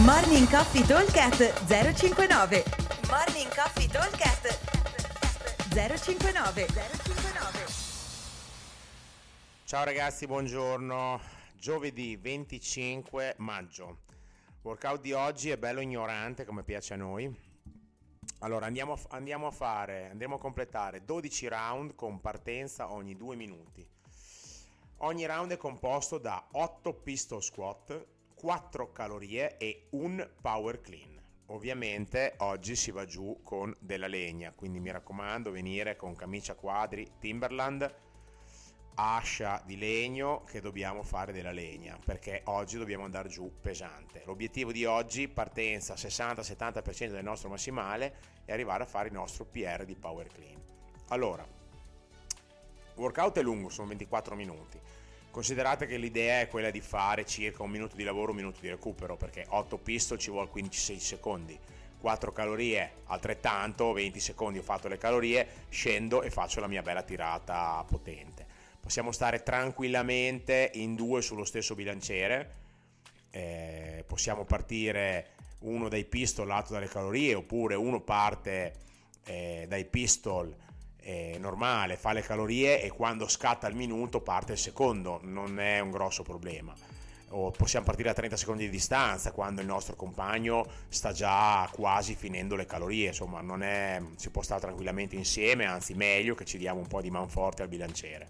Morning Coffee Talkcast 059 Morning Coffee Talkcast 059 059 Ciao ragazzi, buongiorno. Giovedì 25 maggio. Workout di oggi è bello ignorante come piace a noi. Allora andiamo, andiamo a fare, andiamo a completare 12 round con partenza ogni 2 minuti. Ogni round è composto da 8 pistol squat, 4 calorie e un power clean. Ovviamente oggi si va giù con della legna, quindi mi raccomando venire con camicia quadri Timberland, ascia di legno che dobbiamo fare della legna perché oggi dobbiamo andare giù pesante. L'obiettivo di oggi, partenza 60-70% del nostro massimale e arrivare a fare il nostro PR di power clean. Allora, workout è lungo, sono 24 minuti. Considerate che l'idea è quella di fare circa un minuto di lavoro, un minuto di recupero, perché 8 pistol ci vuole 15-16 secondi. 4 calorie altrettanto, 20 secondi ho fatto le calorie, scendo e faccio la mia bella tirata potente. Possiamo stare tranquillamente in due sullo stesso bilanciere, eh, possiamo partire uno dai pistol lato dalle calorie oppure uno parte eh, dai pistol eh, normale, fa le calorie e quando scatta il minuto parte il secondo, non è un grosso problema. O possiamo partire a 30 secondi di distanza quando il nostro compagno sta già quasi finendo le calorie, insomma non è, si può stare tranquillamente insieme, anzi meglio che ci diamo un po' di manforte al bilanciere.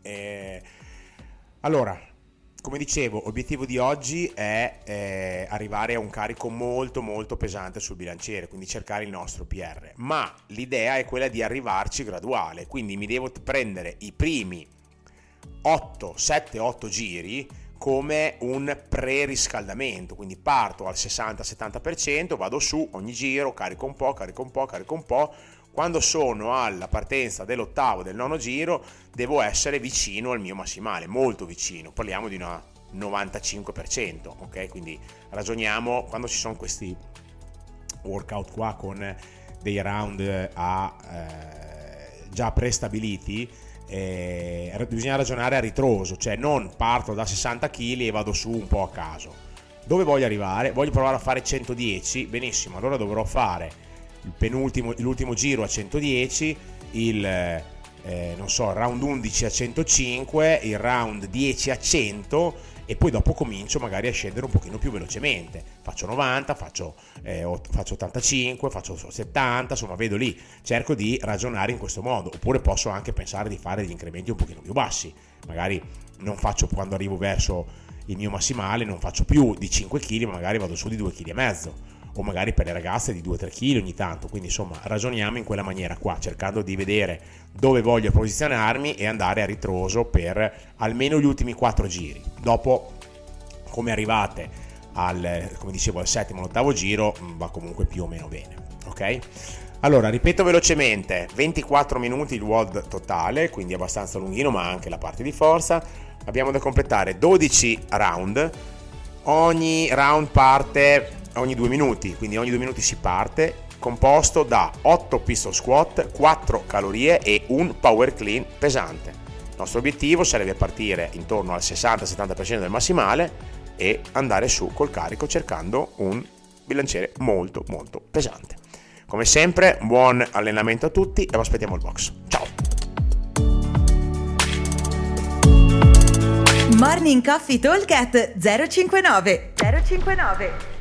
Eh, allora, come dicevo, l'obiettivo di oggi è eh, arrivare a un carico molto molto pesante sul bilanciere, quindi cercare il nostro PR. Ma l'idea è quella di arrivarci graduale, quindi mi devo prendere i primi 8, 7, 8 giri come un pre-riscaldamento, quindi parto al 60-70%, vado su ogni giro, carico un po', carico un po', carico un po', quando sono alla partenza dell'ottavo, del nono giro, devo essere vicino al mio massimale, molto vicino, parliamo di una 95%, ok? Quindi ragioniamo quando ci sono questi workout qua con dei round a, eh, già prestabiliti, eh, bisogna ragionare a ritroso, cioè non parto da 60 kg e vado su un po' a caso. Dove voglio arrivare? Voglio provare a fare 110, benissimo, allora dovrò fare l'ultimo giro a 110, il eh, non so, round 11 a 105, il round 10 a 100 e poi dopo comincio magari a scendere un pochino più velocemente. Faccio 90, faccio, eh, faccio 85, faccio 70, insomma vedo lì, cerco di ragionare in questo modo, oppure posso anche pensare di fare degli incrementi un pochino più bassi, magari non faccio quando arrivo verso il mio massimale, non faccio più di 5 kg, ma magari vado su di 2,5 kg o magari per le ragazze di 2-3 kg ogni tanto. Quindi insomma ragioniamo in quella maniera qua, cercando di vedere dove voglio posizionarmi e andare a ritroso per almeno gli ultimi 4 giri. Dopo, come arrivate al, come dicevo, al settimo o all'ottavo giro, mm, va comunque più o meno bene. Ok? Allora, ripeto velocemente, 24 minuti il WOD totale, quindi abbastanza lunghino, ma anche la parte di forza. Abbiamo da completare 12 round. Ogni round parte ogni due minuti, quindi ogni due minuti si parte, composto da 8 pistol squat, 4 calorie e un power clean pesante. Il nostro obiettivo sarebbe partire intorno al 60-70% del massimale e andare su col carico cercando un bilanciere molto molto pesante. Come sempre, buon allenamento a tutti e vi aspettiamo al box. Ciao! Morning Coffee Talk 059 059